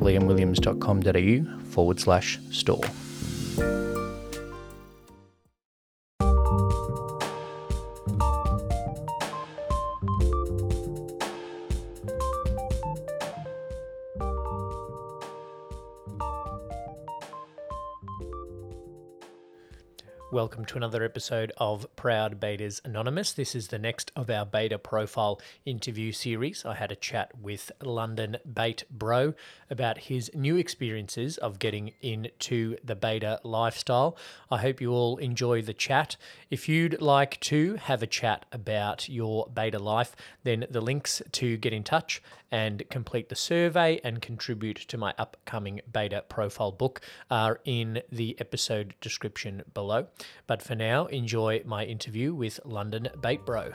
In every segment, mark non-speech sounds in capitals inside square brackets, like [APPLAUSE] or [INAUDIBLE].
liamwilliams.com.au forward slash store. Welcome to another episode of Proud Bators Anonymous. This is the next of our bator profile interview series. I had a chat with London Bait Bro about his new experiences of getting into the bator lifestyle. I hope you all enjoy the chat. If you'd like to have a chat about your bator life, then the links to get in touch and complete the survey and contribute to my upcoming bator profile book are in the episode description below. But for now, enjoy my interview with London Bait Bro.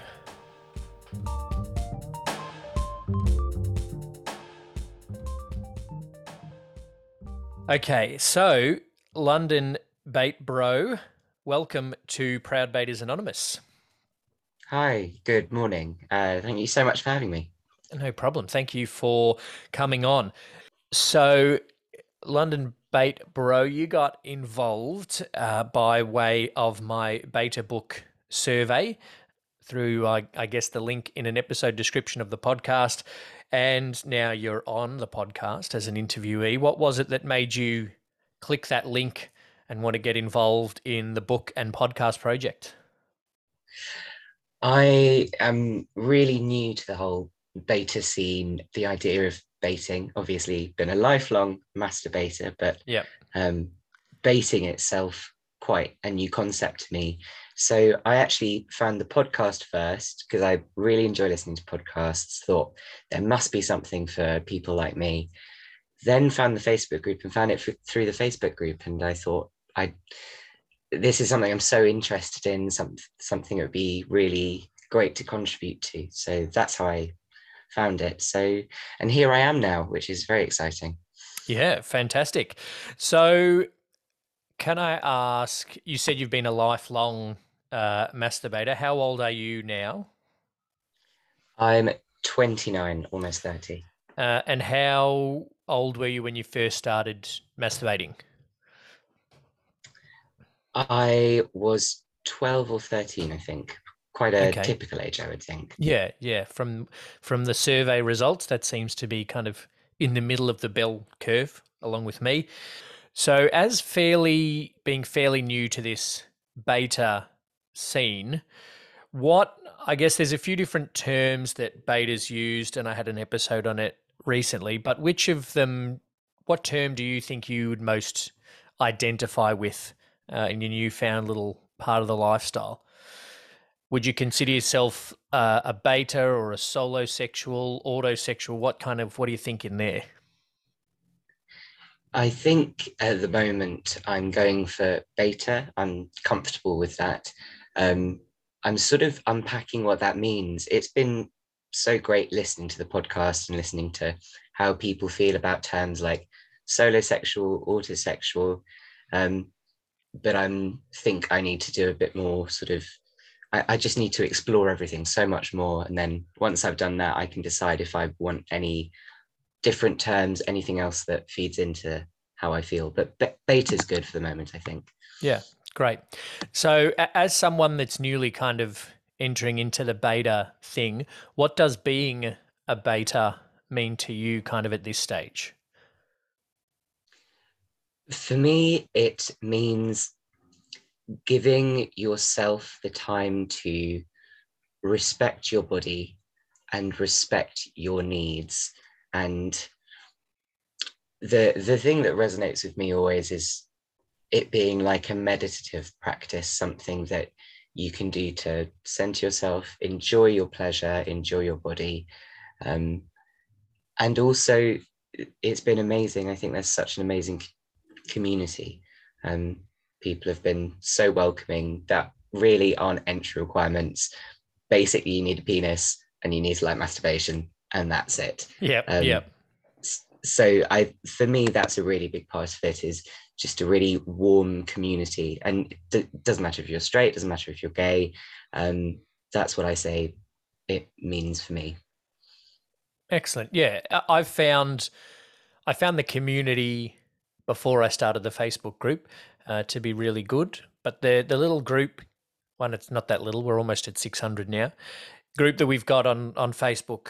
Okay, so London Bait Bro, welcome to Proud Bators Anonymous. Hi, good morning. Uh, thank you so much for having me. No problem. Thank you for coming on. So, London Bait Bro, you got involved uh, by way of my bator book survey through, I guess, the link in an episode description of the podcast. And now you're on the podcast as an interviewee. What was it that made you click that link and want to get involved in the book and podcast project? I am really new to the whole bator scene, the idea of bating, obviously been a lifelong masturbator, but yeah. um, bating itself quite a new concept to me. So I actually found the podcast first because I really enjoy listening to podcasts, thought there must be something for people like me. Then found the Facebook group and found it through the Facebook group. And I thought I this is something I'm so interested in, some, something it would be really great to contribute to. So that's how I found it. So, and here I am now, which is very exciting. Yeah, fantastic. So, can I ask? You said you've been a lifelong uh, masturbator. How old are you now? I'm 29, almost 30. Uh, and how old were you when you first started masturbating? I was 12 or 13, I think quite a okay. typical age, I would think. Yeah, yeah. From from the survey results, that seems to be kind of in the middle of the bell curve, along with me. So, as fairly being fairly new to this bator scene, what I guess there's a few different terms that bators used, and I had an episode on it recently. But which of them, what term do you think you would most identify with uh, in your newfound little part of the lifestyle? Would you consider yourself uh, a bator or a solo sexual, autosexual? What kind of what do you think in there? I think at the moment I'm going for bator. I'm comfortable with that. Um, I'm sort of unpacking what that means. It's been so great listening to the podcast and listening to how people feel about terms like solo sexual, autosexual. Um, but I think I need to do a bit more sort of I, I just need to explore everything so much more. And then once I've done that, I can decide if I want any different terms, anything else that feeds into how I feel. But bator is good for the moment, I think. Yeah, great. So, as someone that's newly kind of entering into the bator thing, what does being a bator mean to you kind of at this stage? For me, it means giving yourself the time to respect your body and respect your needs. And the the thing that resonates with me always is it being like a meditative practice something that you can do to center yourself enjoy your pleasure enjoy your body. Um, and also it's been amazing. I think there's such an amazing community. Um, people have been so welcoming that really aren't entry requirements. Basically you need a penis and you need to like masturbation and that's it. Yeah um, yeah so i for me that's a really big part of it is just a really warm community. And it doesn't matter if you're straight doesn't matter if you're gay um, that's what i say it means for me. Excellent. Yeah i've found i found the community before i started the facebook group uh, to be really good but the the little group one it's not that little we're almost at 600 now group that we've got on on facebook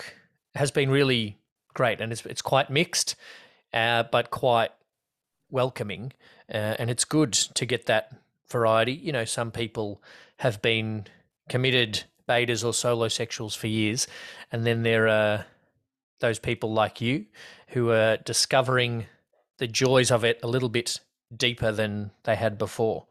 has been really great and it's, it's quite mixed uh, but quite welcoming, uh, and it's good to get that variety. You know, some people have been committed bators or solo sexuals for years, and then there are those people like you who are discovering the joys of it a little bit deeper than they had before.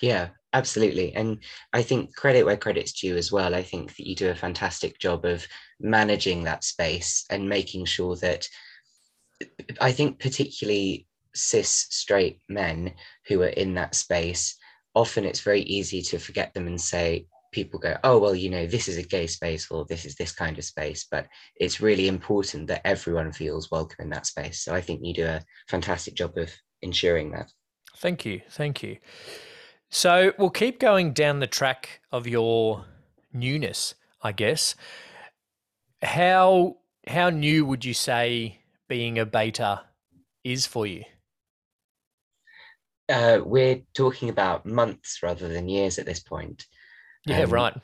Yeah, absolutely. And I think credit where credit's due as well. I think that you do a fantastic job of managing that space and making sure that I think particularly cis straight men who are in that space, often it's very easy to forget them and say, people go, oh, well, you know, this is a gay space or this is this kind of space. But it's really important that everyone feels welcome in that space. So I think you do a fantastic job of ensuring that. Thank you. Thank you. So we'll keep going down the track of your newness, I guess. How how new would you say being a bator is for you? Uh, we're talking about months rather than years at this point. Yeah, um, right.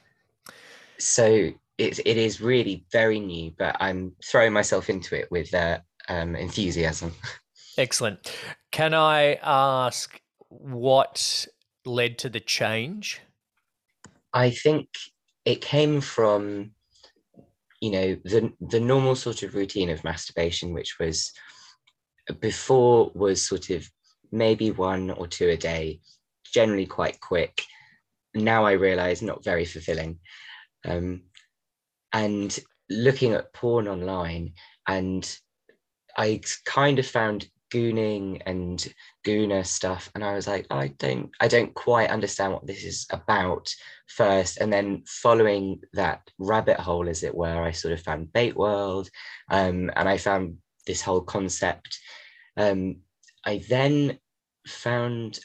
So it, it is really very new, but I'm throwing myself into it with uh, um, enthusiasm. Excellent. Can I ask what led to the change? I think it came from you know the the normal sort of routine of masturbation which was before was sort of maybe one or two a day generally quite quick now i realize not very fulfilling. Um, and looking at porn online and i kind of found gooning and gooner stuff and i was like i don't i don't quite understand what this is about first. And then following that rabbit hole as it were i sort of found BateWorld um, and i found this whole concept. Um, i then found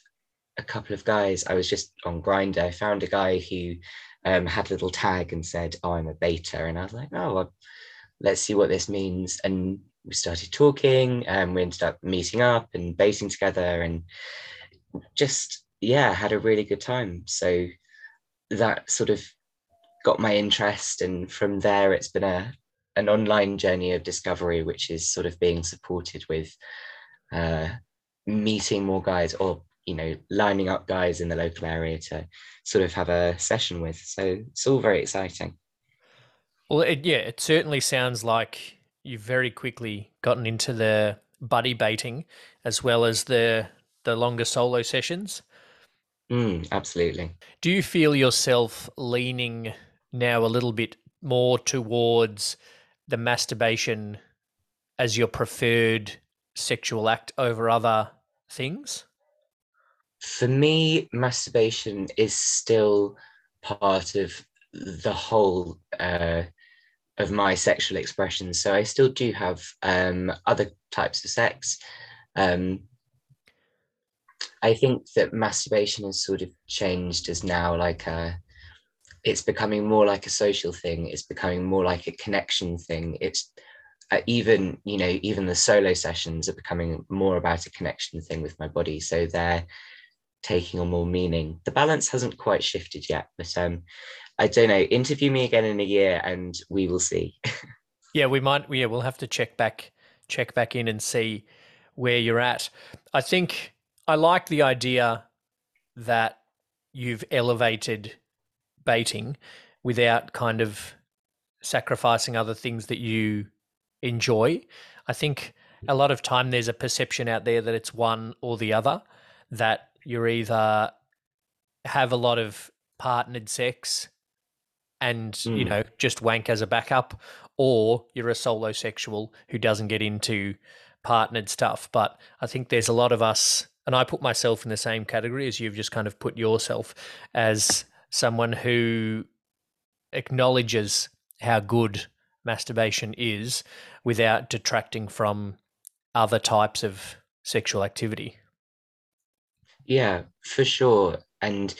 a couple of guys i was just on Grindr. i found a guy who um, had a little tag and said oh i'm a bator and i was like oh well, let's see what this means and we started talking and we ended up meeting up and bating together and just yeah had a really good time so that sort of got my interest and from there it's been a an online journey of discovery which is sort of being supported with uh, meeting more guys or you know lining up guys in the local area to sort of have a session with so it's all very exciting well it, yeah it certainly sounds like you've very quickly gotten into the buddy bating as well as the the longer solo sessions. Mm, absolutely. Do you feel yourself leaning now a little bit more towards the masturbation as your preferred sexual act over other things? For me, masturbation is still part of the whole uh, of my sexual expression. So I still do have um, other types of sex. Um, I think that masturbation has sort of changed as now like a, it's becoming more like a social thing. It's becoming more like a connection thing. It's uh, even you know even the solo sessions are becoming more about a connection thing with my body. So they're taking on more meaning. The balance hasn't quite shifted yet, but um, I don't know. Interview me again in a year, and we will see. [LAUGHS] yeah, we might. Yeah, we'll have to check back, check back in, and see where you're at. I think I like the idea that you've elevated bating without kind of sacrificing other things that you enjoy. I think a lot of time there's a perception out there that it's one or the other, that you're either have a lot of partnered sex and mm. you know just wank as a backup or you're a solo sexual who doesn't get into partnered stuff but i think there's a lot of us and i put myself in the same category as you've just kind of put yourself as someone who acknowledges how good masturbation is without detracting from other types of sexual activity yeah for sure and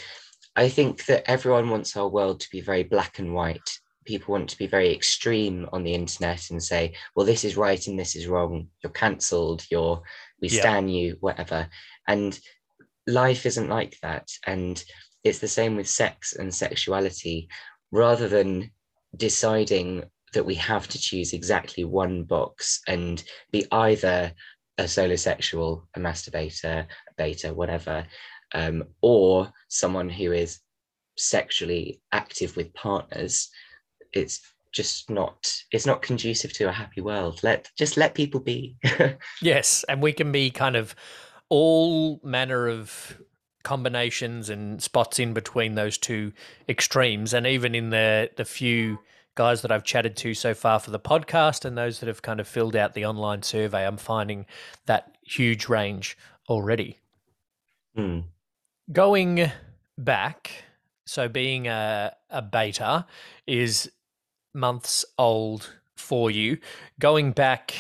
I think that everyone wants our world to be very black and white. People want to be very extreme on the internet and say, well, this is right and this is wrong. You're cancelled, you're we yeah. stand you, whatever. And life isn't like that. And it's the same with sex and sexuality. Rather than deciding that we have to choose exactly one box and be either a solo sexual, a masturbator, bator, whatever, um, or someone who is sexually active with partners, it's just not it's not conducive to a happy world. Let just let people be. [LAUGHS] yes, and we can be kind of all manner of combinations and spots in between those two extremes and even in the the few guys that I've chatted to so far for the podcast and those that have kind of filled out the online survey I'm finding that huge range already. Hmm. Going back, so being a, a bator is months old for you. Going back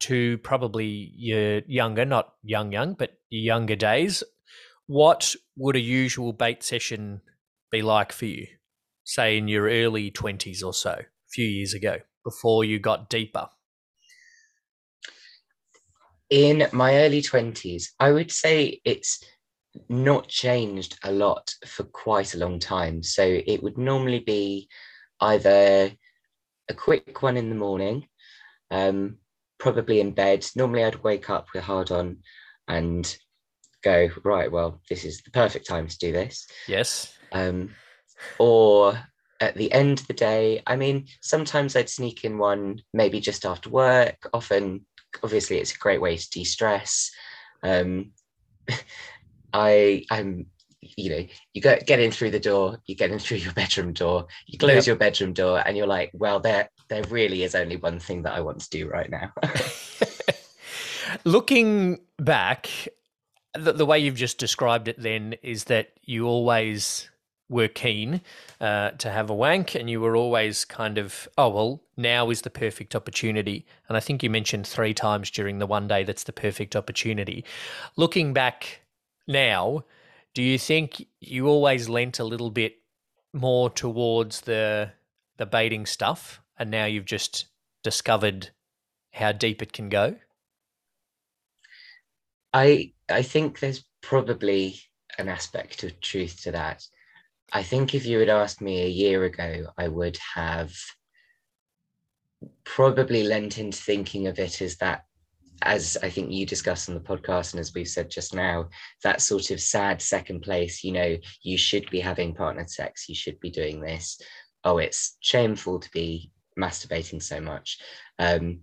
to probably your younger, not young, young, but your younger days, what would a usual bate session be like for you? Say in your early 20s or so, a few years ago, before you got deeper? In my early 20s, I would say it's not changed a lot for quite a long time. So it would normally be either a quick one in the morning, um, probably in bed. Normally I'd wake up with hard on and go, right, well, this is the perfect time to do this. Yes. Um, or at the end of the day, I mean, sometimes I'd sneak in one maybe just after work. Often, obviously, it's a great way to de stress. Um, [LAUGHS] I I'm you know you get get in through the door you get in through your bedroom door you close yep. your bedroom door and you're like well there there really is only one thing that i want to do right now [LAUGHS] looking back the, the, way you've just described it then is that you always were keen uh, to have a wank and you were always kind of oh well now is the perfect opportunity and i think you mentioned three times during the one day that's the perfect opportunity looking back now, do you think you always lent a little bit more towards the the bating stuff, and now you've just discovered how deep it can go? I I think there's probably an aspect of truth to that. I think if you had asked me a year ago, I would have probably lent into thinking of it as that as I think you discussed on the podcast, and as we've said just now, that sort of sad second place, you know, you should be having partnered sex, you should be doing this. Oh, it's shameful to be masturbating so much. Um,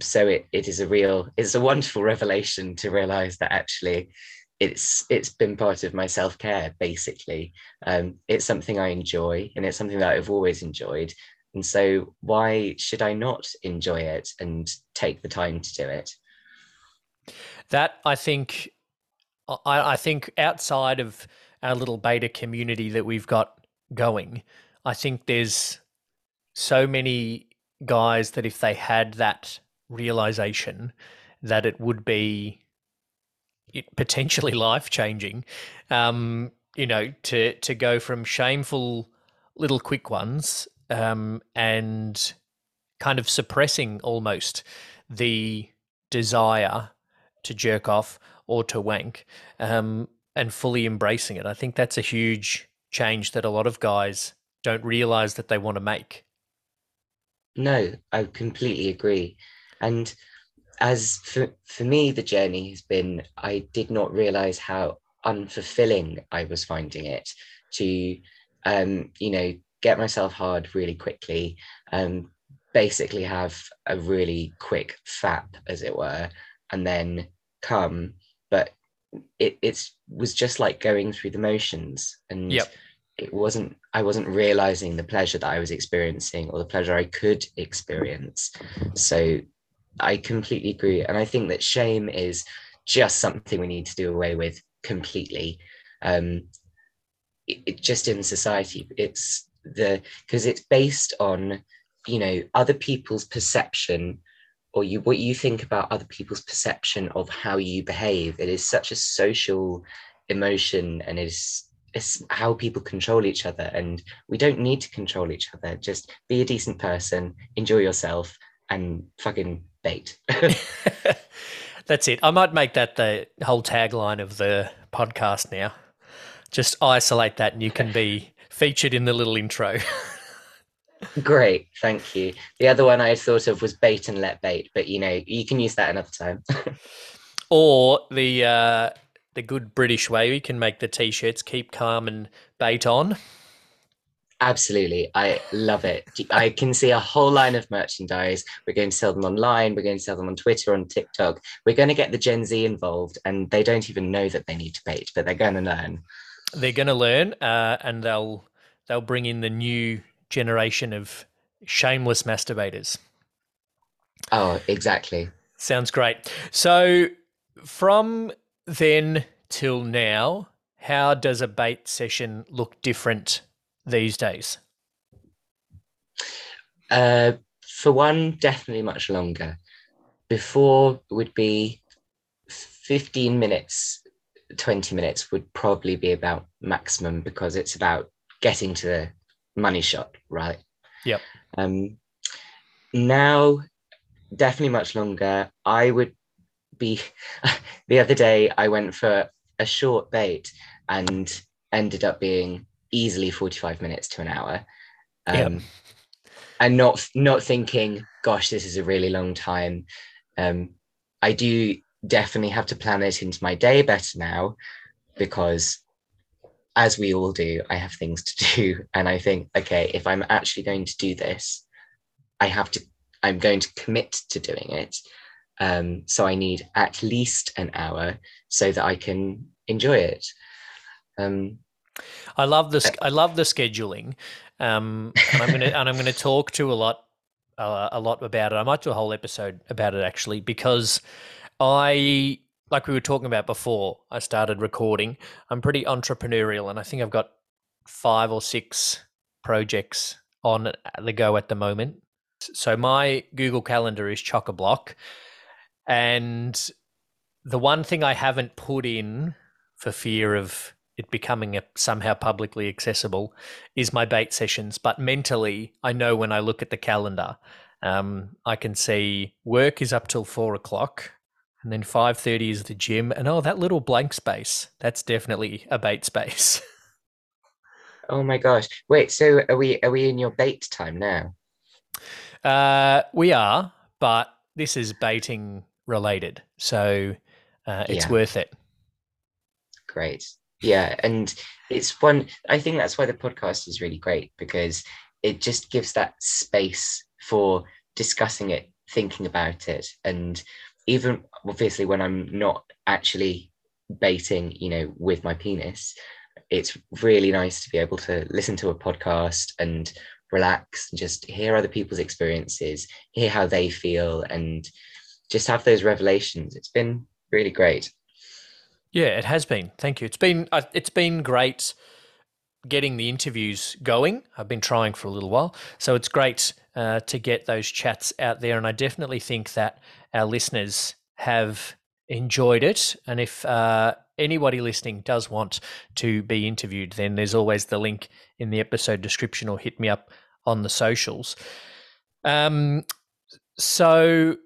so it, it is a real, it's a wonderful [LAUGHS] revelation to realize that actually it's it's been part of my self-care basically um, it's something i enjoy and it's something that i've always enjoyed and so, why should I not enjoy it and take the time to do it? That I think, I, I think outside of our little bator community that we've got going, I think there's so many guys that if they had that realization that it would be potentially life changing, um, you know, to to go from shameful little quick ones um, and kind of suppressing almost the desire to jerk off or to wank um, and fully embracing it. I think that's a huge change that a lot of guys don't realize that they want to make. No, I completely agree. And as for, for me, the journey has been I did not realize how unfulfilling I was finding it. to, um, you know, get myself hard really quickly, um, basically have a really quick fap, as it were, and then come. But it it's was just like going through the motions, and Yep. it wasn't. I wasn't realizing the pleasure that I was experiencing or the pleasure I could experience. So I completely agree, and I think that shame is just something we need to do away with completely. Um, it, it just in society, it's the because it's based on you know other people's perception or you what you think about other people's perception of how you behave it is such a social emotion and it's it's how people control each other and we don't need to control each other just be a decent person enjoy yourself and fucking bate [LAUGHS] That's it. I might make that the whole tagline of the podcast now. Just isolate that and you can be featured in the little intro. [LAUGHS] great thank you the other one i thought of was bate and let bate but you know you can use that another time [LAUGHS] or the uh, the good British way, we can make the t-shirts keep calm and bate on. Absolutely. I love it. I can see a whole line of merchandise. We're going to sell them online. We're going to sell them on Twitter, on TikTok. We're going to get the Gen Z involved, and they don't even know that they need to bate, but they're going to learn. They're going to learn, uh, and they'll they'll bring in the new generation of shameless masturbators. Oh, exactly. Sounds great. So, from then till now, how does a bate session look different these days? Uh, for one, definitely much longer. Before would be 15 minutes, 20 minutes would probably be about maximum because it's about getting to the money shot, right? Yep. Um, now, definitely much longer. I would be. [LAUGHS] the other day, I went for a short bate and ended up being easily 45 minutes to an hour. Um, Yep. And not not thinking, gosh, this is a really long time. Um, I do definitely have to plan it into my day better now because as we all do, I have things to [LAUGHS] do. And I think, okay, if I'm actually going to do this, I have to, I'm going to commit to doing it. Um, so I need at least an hour so that I can enjoy it. Um, I love this. I love the scheduling, um, and I'm gonna and I'm gonna talk to a lot, uh, a lot about it. I might do a whole episode about it actually because I, like we were talking about before, I started recording. I'm pretty entrepreneurial, and I think I've got five or six projects on the go at the moment. So my Google Calendar is chock a block, and the one thing I haven't put in for fear of it becoming a, somehow publicly accessible is my bate sessions. But mentally, I know when I look at the calendar, um, I can see work is up till four o'clock, and then five thirty is the gym, and oh, that little blank space that's definitely a bate space. [LAUGHS] oh my gosh! Wait, so are we are we in your bate time now? uh, we are, but this is bating related, so uh, it's Yeah. worth it. Great. Yeah, and it's one. I think that's why the podcast is really great because it just gives that space for discussing it, thinking about it, and even obviously when I'm not actually bating, you know, with my penis, it's really nice to be able to listen to a podcast and relax and just hear other people's experiences, hear how they feel, and just have those revelations. It's been really great. Yeah, it has been. Thank you. It's been uh, it's been great getting the interviews going. I've been trying for a little while, so it's great uh, to get those chats out there. And I definitely think that our listeners have enjoyed it. And if uh, anybody listening does want to be interviewed, then there's always the link in the episode description, or hit me up on the socials. Um, so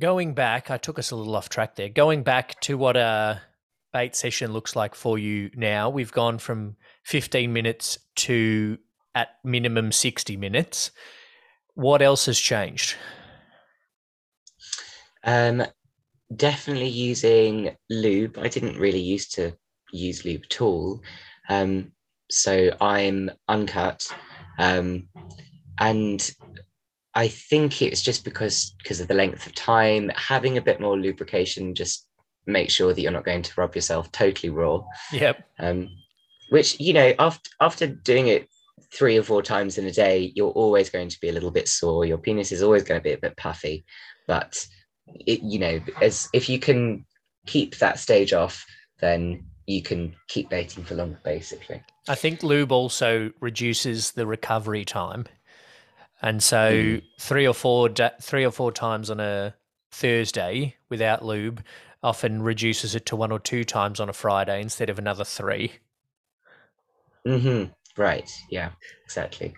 going back, I took us a little off track there. Going back to what a bate session looks like for you now, we've gone from 15 minutes to at minimum 60 minutes. What else has changed? Um, definitely using lube. I didn't really used to use lube at all. Um, so I'm uncut, um, and I think it's just because because of the length of time, having a bit more lubrication just make sure that you're not going to rub yourself totally raw. Yep. Um, which you know after after doing it three or four times in a day, you're always going to be a little bit sore. Your penis is always going to be a bit puffy, but it, you know, as if you can keep that stage off, then you can keep bating for longer, basically. I think lube also reduces the recovery time, and so mm. three or four three or four times on a Thursday without lube often reduces it to one or two times on a Friday instead of another three. Hmm. Right. Yeah. Exactly.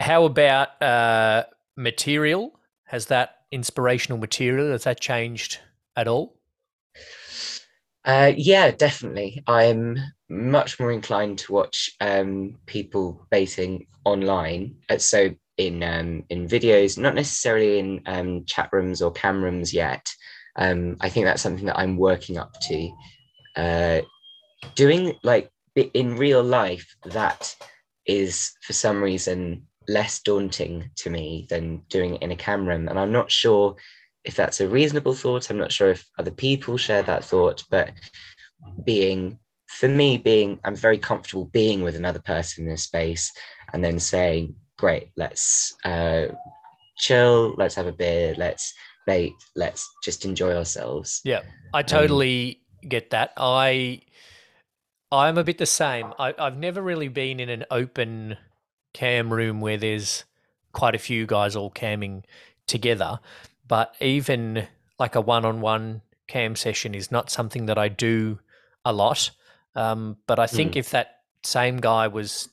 How about uh, material? Has that inspirational material has that changed at all? Uh, yeah, definitely. I'm much more inclined to watch um, people bating online. Uh, so in um, in videos, not necessarily in um, chat rooms or cam rooms yet. Um, I think that's something that I'm working up to. Uh, doing like in real life, that is for some reason less daunting to me than doing it in a camera. And I'm not sure if that's a reasonable thought. I'm not sure if other people share that thought, but being for me, being I'm very comfortable being with another person in a space and then saying, Great, let's uh, chill, let's have a beer, let's bate, let's just enjoy ourselves. Yeah, I um, totally um, get that. I I'm a bit the same. I, I've never really been in an open cam room where there's quite a few guys all camming together. But even like a one on one cam session is not something that I do a lot. Um, but I think mm. if that same guy was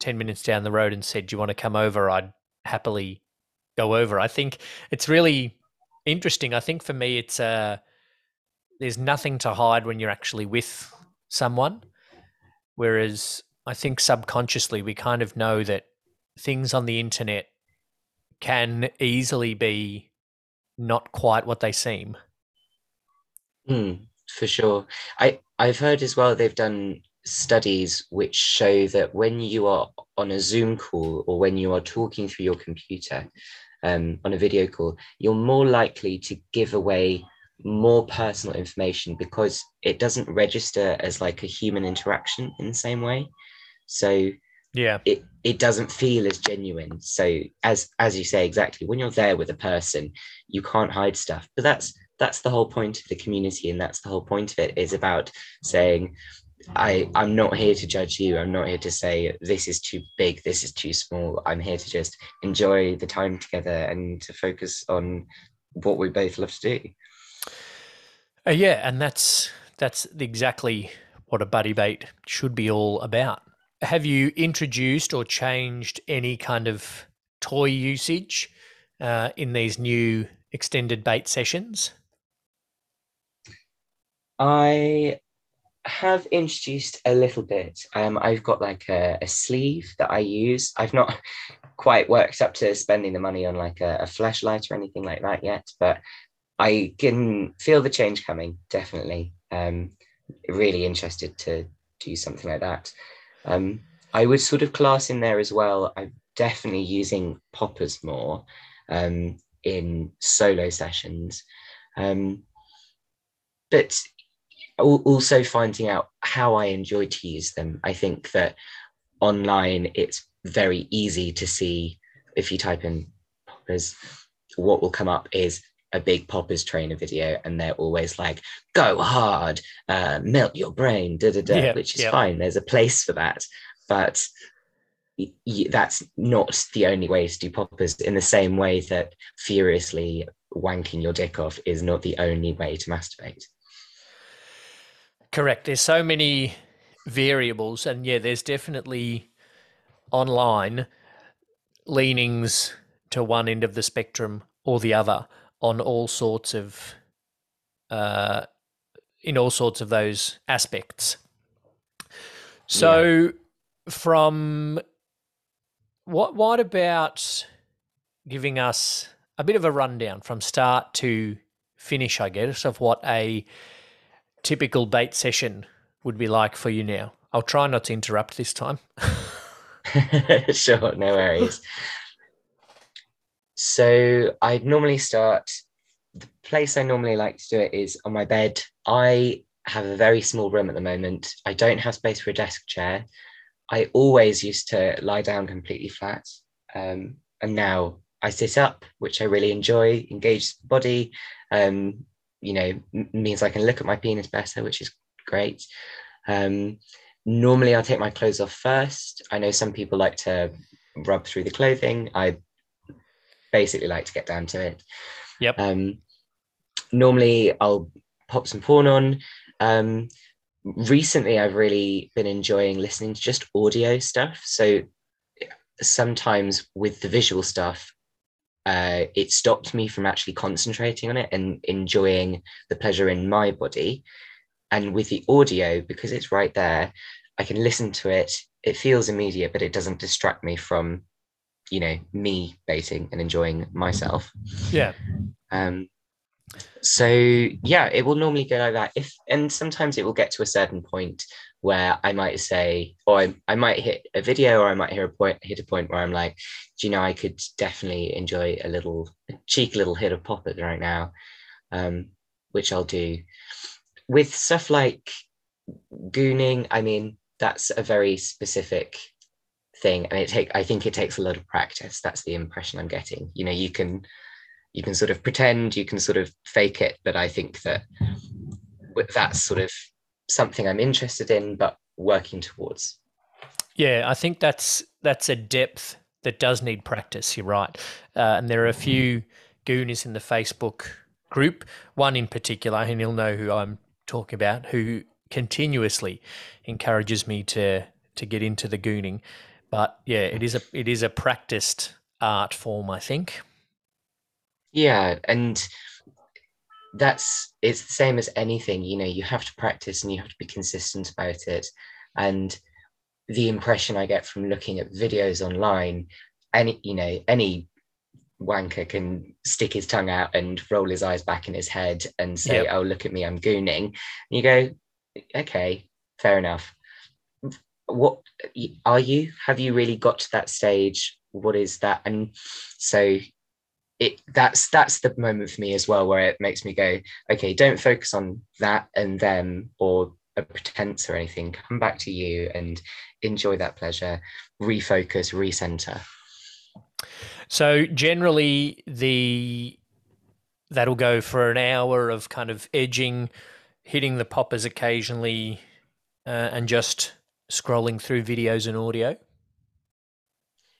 10 minutes down the road and said, Do you want to come over? I'd happily go over. I think it's really interesting. I think for me, it's uh, there's nothing to hide when you're actually with someone. Whereas I think subconsciously we kind of know that things on the internet can easily be not quite what they seem. Mm, for sure. I, I've heard as well they've done studies which show that when you are on a Zoom call or when you are talking through your computer um, on a video call, you're more likely to give away more personal information because it doesn't register as like a human interaction in the same way. So yeah, it it doesn't feel as genuine. So as as you say exactly, when you're there with a person, you can't hide stuff. But that's that's the whole point of the community, and that's the whole point of it is about saying, I I'm not here to judge you. I'm not here to say this is too big, this is too small. I'm here to just enjoy the time together and to focus on what we both love to do. Uh, yeah, and that's that's exactly what a buddy bate should be all about. Have you introduced or changed any kind of toy usage uh, in these new extended bate sessions? I have introduced a little bit. Um, I've got like a, a, sleeve that I use. I've not [LAUGHS] quite worked up to spending the money on like a, a flashlight or anything like that yet, but I can feel the change coming. Definitely, um, really interested to do something like that. Um, I would sort of class in there as well. I'm definitely using poppers more um, in solo sessions, um, but also finding out how I enjoy to use them. I think that online it's very easy to see if you type in poppers, what will come up is a big poppers trainer video and they're always like go hard uh, melt your brain da, da, da, yeah, which is yeah. fine there's a place for that but that's not the only way to do poppers in the same way that furiously wanking your dick off is not the only way to masturbate correct there's so many variables and yeah there's definitely online leanings to one end of the spectrum or the other on all sorts of uh, in all sorts of those aspects. So, yeah. from what what about giving us a bit of a rundown from start to finish, I guess, of what a typical bate session would be like for you now? I'll try not to interrupt this time. [LAUGHS] sure, no worries. So I normally start. The place I normally like to do it is on my bed. I have a very small room at the moment. I don't have space for a desk chair. I always used to lie down completely flat, um, and now I sit up, which I really enjoy. Engage the body, um, you know, m- means I can look at my penis better, which is great. Um, normally, I'll take my clothes off first. I know some people like to rub through the clothing. I basically like to get down to it. Yep. Um, normally, I'll pop some porn on. Um, recently, I've really been enjoying listening to just audio stuff. So sometimes with the visual stuff, uh, it stopped me from actually concentrating on it and enjoying the pleasure in my body. And with the audio, because it's right there, I can listen to it. It feels immediate, but it doesn't distract me from, you know, me bating and enjoying myself. Yeah. Um, so yeah, it will normally go like that. If and sometimes it will get to a certain point where I might say, or I, I might hit a video, or I might hear a point, hit a point where I'm like, do you know, I could definitely enjoy a little a cheeky little hit of pop it right now, um, which I'll do. With stuff like gooning, I mean, that's a very specific thing, and it take I think it takes a lot of practice. That's the impression I'm getting. You know, you can you can sort of pretend, you can sort of fake it, but I think that that's sort of something I'm interested in, but working towards. Yeah, I think that's that's a depth that does need practice. You're right, uh, and there are a few gooners in the Facebook group. One in particular, and you'll know who I'm talking about, who continuously encourages me to to get into the gooning. But yeah, it is a it is a practiced art form, I think. Yeah, and that's it's the same as anything you know you have to practice and you have to be consistent about it. And the impression i get from looking at videos online any you know any wanker can stick his tongue out and roll his eyes back in his head and say yep. oh look at me i'm gooning. And you go okay fair enough. What are you have you really got to that stage? What is that? And so it that's that's the moment for me as well where it makes me go okay don't focus on that and them or a pretense or anything. Come back to you and enjoy that pleasure. Refocus recenter. So generally the that'll go for an hour of kind of edging hitting the poppers occasionally uh, and just scrolling through videos and audio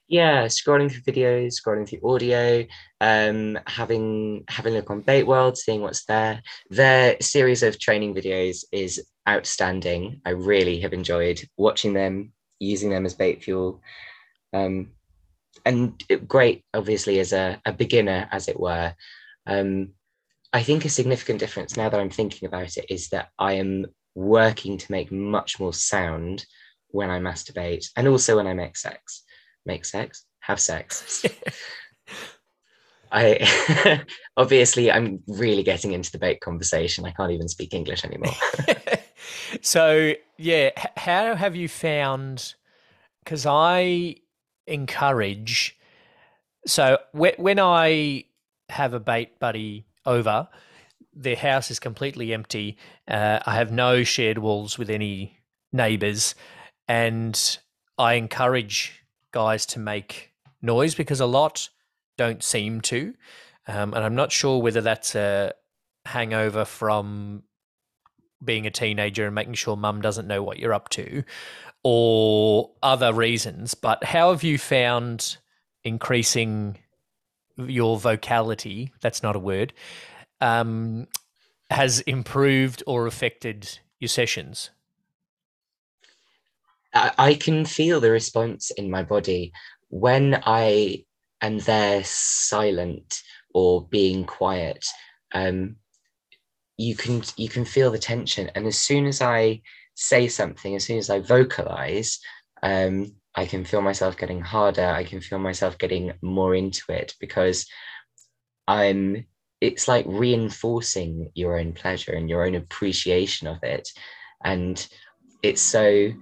yeah scrolling through videos scrolling through audio um having having a look on BateWorld seeing what's there. Their series of training videos is outstanding. I really have enjoyed watching them using them as bate fuel. Um and great obviously as a, a beginner as it were. Um i think a significant difference now that i'm thinking about it is that i am working to make much more sound when i masturbate and also when i make sex make sex, have sex. [LAUGHS] I [LAUGHS] obviously I'm really getting into the bate conversation. I can't even speak English anymore. [LAUGHS] so yeah, how have you found? Because I encourage. So when I have a bate buddy over, their house is completely empty. Uh, I have no shared walls with any neighbours, and I encourage guys to make noise because a lot don't seem to. Um, and I'm not sure whether that's a hangover from being a teenager and making sure mum doesn't know what you're up to or other reasons. But how have you found increasing your vocality? That's not a word. Um, has improved or affected your sessions? I, can feel the response in my body when I am there silent or being quiet. Um, you can you can feel the tension, and as soon as I say something, as soon as I vocalize, um, I can feel myself getting harder. I can feel myself getting more into it because I'm. It's like reinforcing your own pleasure and your own appreciation of it, and it's so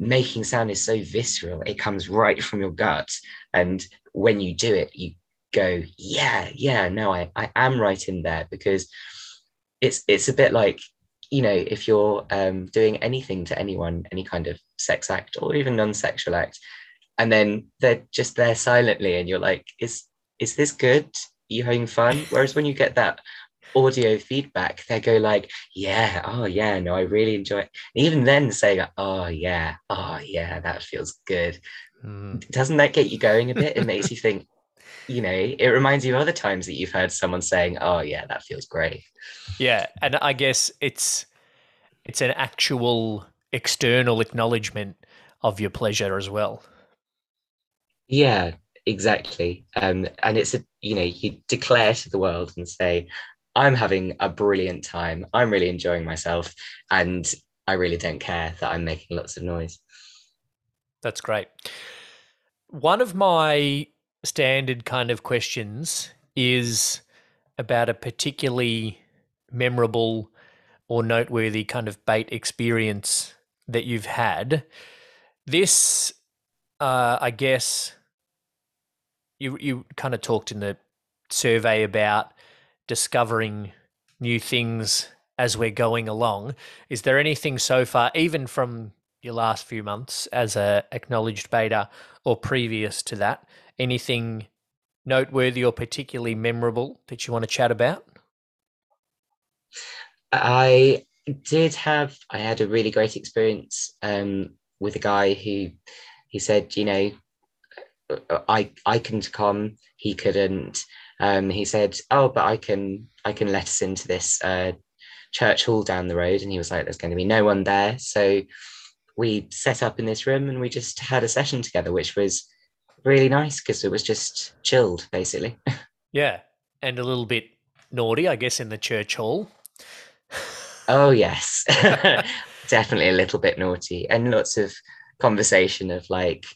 making sound is so visceral it comes right from your gut. And when you do it you go yeah yeah no i i am right in there because it's it's a bit like you know if you're um, doing anything to anyone any kind of sex act or even non-sexual act and then they're just there silently and you're like is is this good? Are you having fun? Whereas when you get that audio feedback they go like yeah oh yeah no i really enjoy it. And even then saying oh yeah oh yeah that feels good. Mm. doesn't that get you going a bit? It makes you [LAUGHS] think you know it reminds you of other times that you've heard someone saying oh yeah that feels great. Yeah and i guess it's it's an actual external acknowledgement of your pleasure as well. Yeah exactly. Um, and it's a you know you declare to the world and say I'm having a brilliant time. I'm really enjoying myself. And I really don't care that I'm making lots of noise. That's great. One of my standard kind of questions is about a particularly memorable or noteworthy kind of bate experience that you've had. This, uh, I guess, you you kind of talked in the survey about discovering new things as we're going along. Is there anything so far, even from your last few months as a acknowledged bator or previous to that, anything noteworthy or particularly memorable that you want to chat about? I did have I had a really great experience um, with a guy who he said, you know, I I couldn't come, he couldn't um, he said, "Oh, but I can I can let us into this uh, church hall down the road," and he was like, "There's going to be no one there." So we set up in this room and we just had a session together, which was really nice because it was just chilled, basically. [LAUGHS] Yeah, and a little bit naughty, I guess, in the church hall. oh [LAUGHS] yes, [LAUGHS] definitely a little bit naughty, and lots of conversation of like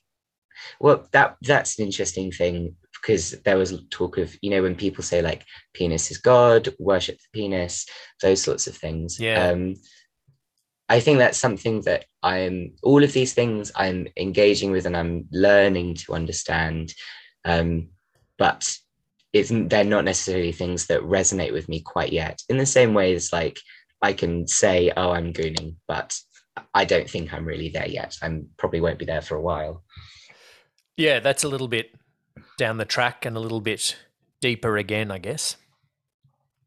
well that that's an interesting thing because there was talk of you know when people say like penis is god worship the penis those sorts of things. Yeah. Um, i think that's something that i'm all of these things i'm engaging with and i'm learning to understand um, but it's they're not necessarily things that resonate with me quite yet. In the same way as like i can say oh i'm gooning but i don't think i'm really there yet. I'm probably won't be there for a while. Yeah that's a little bit down the track and a little bit deeper again, I guess.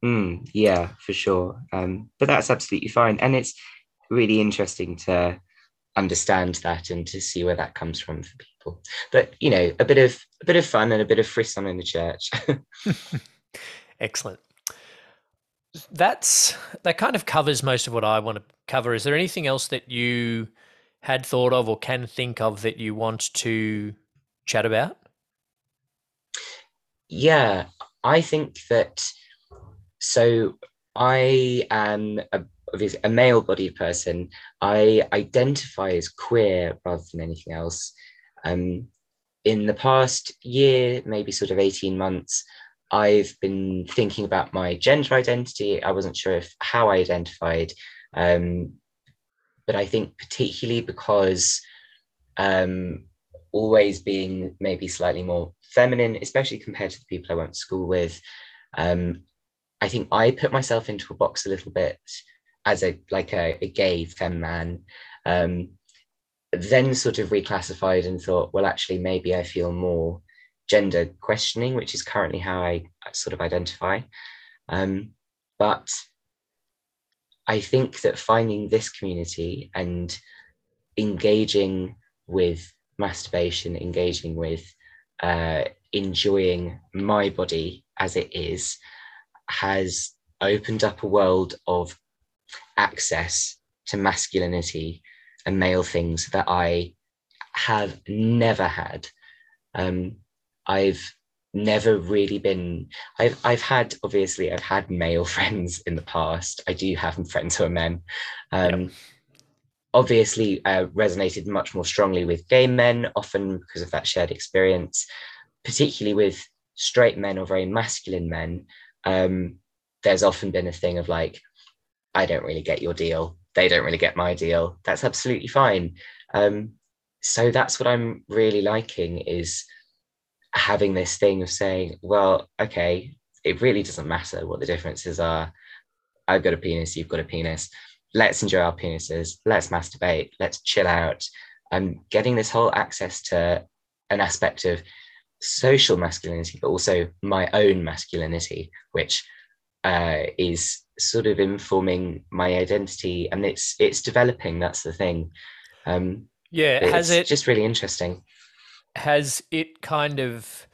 Mm, yeah, for sure. Um, but that's absolutely fine. And it's really interesting to understand that and to see where that comes from for people. But you know, a bit of a bit of fun and a bit of frisson in the church. [LAUGHS] [LAUGHS] Excellent. That's that kind of covers most of what I want to cover. Is there anything else that you had thought of or can think of that you want to chat about? Yeah, I think that. So I am a, a male bodied person. I identify as queer rather than anything else. Um, in the past year, maybe sort of 18 months, I've been thinking about my gender identity. I wasn't sure if how I identified, um, but I think particularly because um, always being maybe slightly more feminine, especially compared to the people I went to school with. Um, I think I put myself into a box a little bit as a like a, a gay femme man. Um, then sort of reclassified and thought, well, actually, maybe I feel more gender questioning, which is currently how I sort of identify. Um, but I think that finding this community and engaging with masturbation, engaging with uh, enjoying my body as it is, has opened up a world of access to masculinity and male things that I have never had. Um, I've never really been I've I've had obviously I've had male [LAUGHS] friends in the past. I do have friends who are men. Um, yep obviously uh, resonated much more strongly with gay men, often because of that shared experience, particularly with straight men or very masculine men. Um, there's often been a thing of like, I don't really get your deal. They don't really get my deal. That's absolutely fine. Um, so that's what I'm really liking is having this thing of saying, well, okay, it really doesn't matter what the differences are. I've got a penis, you've got a penis. Let's enjoy our penises. Let's masturbate. Let's chill out. I'm getting this whole access to an aspect of social masculinity, but also my own masculinity, which uh, is sort of informing my identity, and it's it's developing. That's the thing. Um, yeah, has it just really interesting? Has it kind of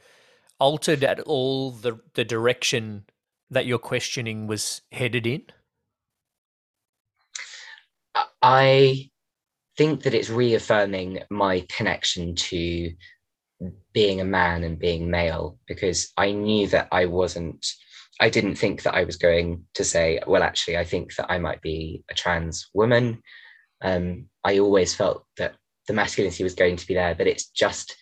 altered at all the the direction that your questioning was headed in? I think that it's reaffirming my connection to being a man and being male because I knew that I wasn't, I didn't think that I was going to say, well, actually, I think that I might be a trans woman. Um, I always felt that the masculinity was going to be there, but it's just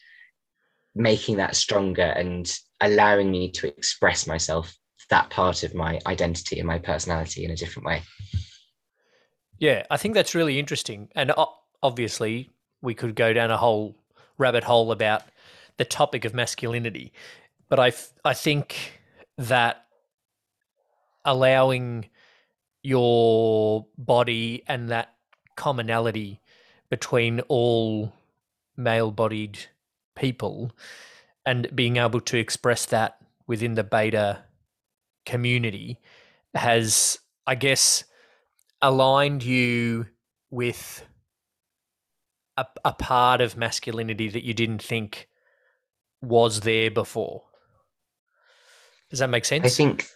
making that stronger and allowing me to express myself, that part of my identity and my personality in a different way. Yeah, I think that's really interesting. And obviously, we could go down a whole rabbit hole about the topic of masculinity. But I, I think that allowing your body and that commonality between all male bodied people and being able to express that within the bator community has, I guess, aligned you with a, a part of masculinity that you didn't think was there before. Does that make sense? I think,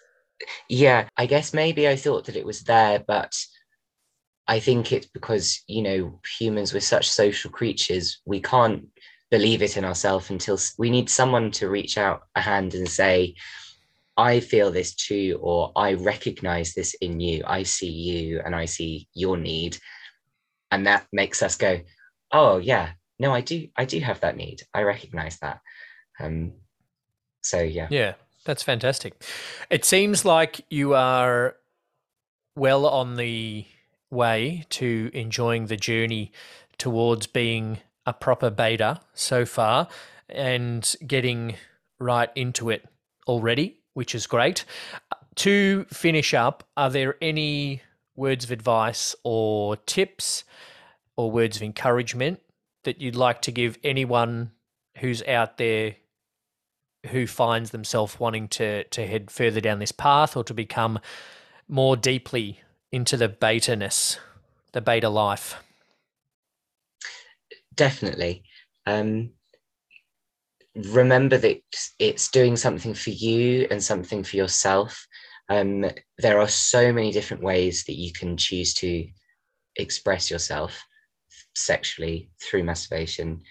yeah, I guess maybe I thought that it was there, but I think it's because, you know, humans, we're such social creatures, we can't believe it in ourselves until we need someone to reach out a hand and say, I feel this too, or I recognize this in you. I see you and I see your need. And that makes us go, oh, yeah, no, I do, I do have that need. I recognize that. Um, so yeah. Yeah, that's fantastic. It seems like you are well on the way to enjoying the journey towards being a proper bator so far and getting right into it already, which is great. To finish up, are there any words of advice or tips or words of encouragement that you'd like to give anyone who's out there who finds themselves wanting to to head further down this path or to become more deeply into the bator-ness, the bator life? Definitely. Um, remember that it's doing something for you and something for yourself. Um, there are so many different ways that you can choose to express yourself sexually through masturbation.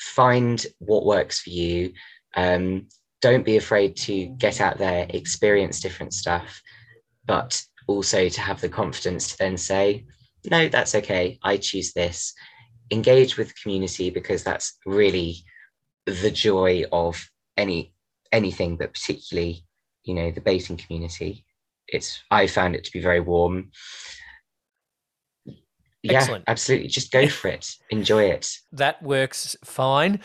Find what works for you um, don't be afraid to get out there, experience different stuff, but also to have the confidence to then say, no, that's okay. I choose this. Engage with community because that's really the joy of any anything, but particularly, you know, the bating community. It's I found it to be very warm. Yeah, Excellent. absolutely. Just go for it. [LAUGHS] Enjoy it. That works fine.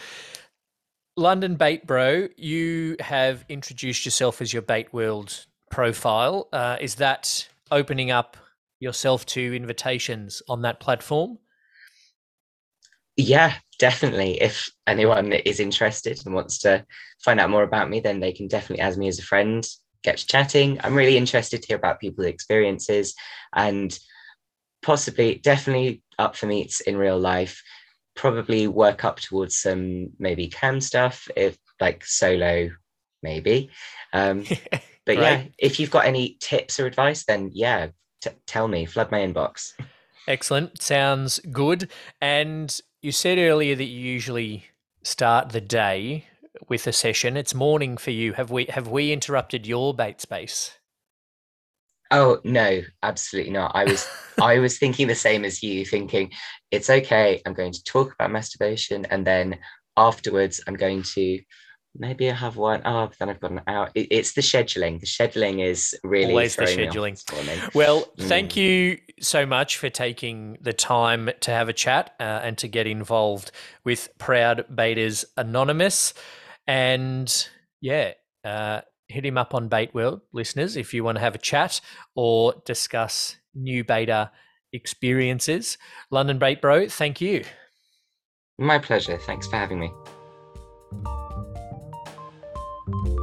LondonBateBro, you have introduced yourself as your BateWorld profile. Uh, is that opening up yourself to invitations on that platform? Yeah, definitely. If anyone is interested and wants to find out more about me, then they can definitely add me as a friend, get chatting. I'm really interested to hear about people's experiences and possibly, definitely up for meets in real life probably work up towards some maybe cam stuff if like solo maybe um [LAUGHS] but right. yeah if you've got any tips or advice then yeah t- tell me flood my inbox excellent sounds good and you said earlier that you usually start the day with a session it's morning for you have we have we interrupted your bate space Oh no, absolutely not. I was [LAUGHS] I was thinking the same as you, thinking it's okay. I'm going to talk about masturbation, and then afterwards, I'm going to maybe I have one. Oh, but then I've got an hour. It, it's the scheduling. The scheduling is really always the scheduling. Well, mm. thank you so much for taking the time to have a chat uh, and to get involved with Proud Bators Anonymous. And yeah, uh, hit him up on BateWorld, listeners, if you want to have a chat or discuss new bator experiences. LondonBateBro, thank you. My pleasure. Thanks for having me. Thank you.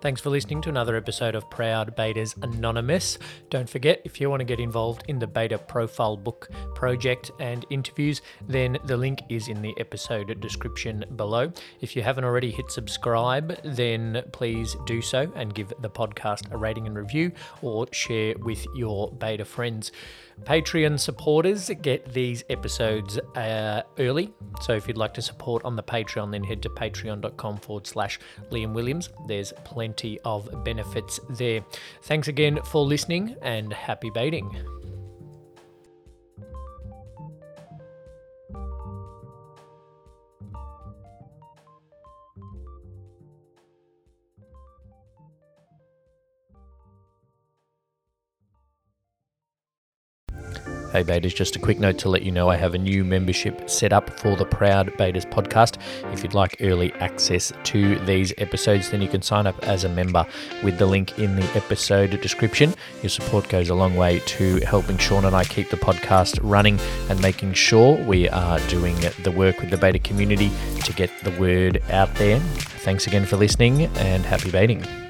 Thanks for listening to another episode of Proud Bators Anonymous. Don't forget, if you want to get involved in the Bator Profile Book project and interviews, then the link is in the episode description below. If you haven't already hit subscribe, then please do so and give the podcast a rating and review or share with your bator friends. Patreon supporters get these episodes uh, early. So if you'd like to support on the Patreon, then head to patreon.com forward slash Liam Williams. There's plenty of benefits there. Thanks again for listening and happy bating. Hey Bators, just a quick note to let you know I have a new membership set up for the Proud Bators podcast. If you'd like early access to these episodes, then you can sign up as a member with the link in the episode description. Your support goes a long way to helping Sean and I keep the podcast running and making sure we are doing the work with the bator community to get the word out there. Thanks again for listening and happy bating.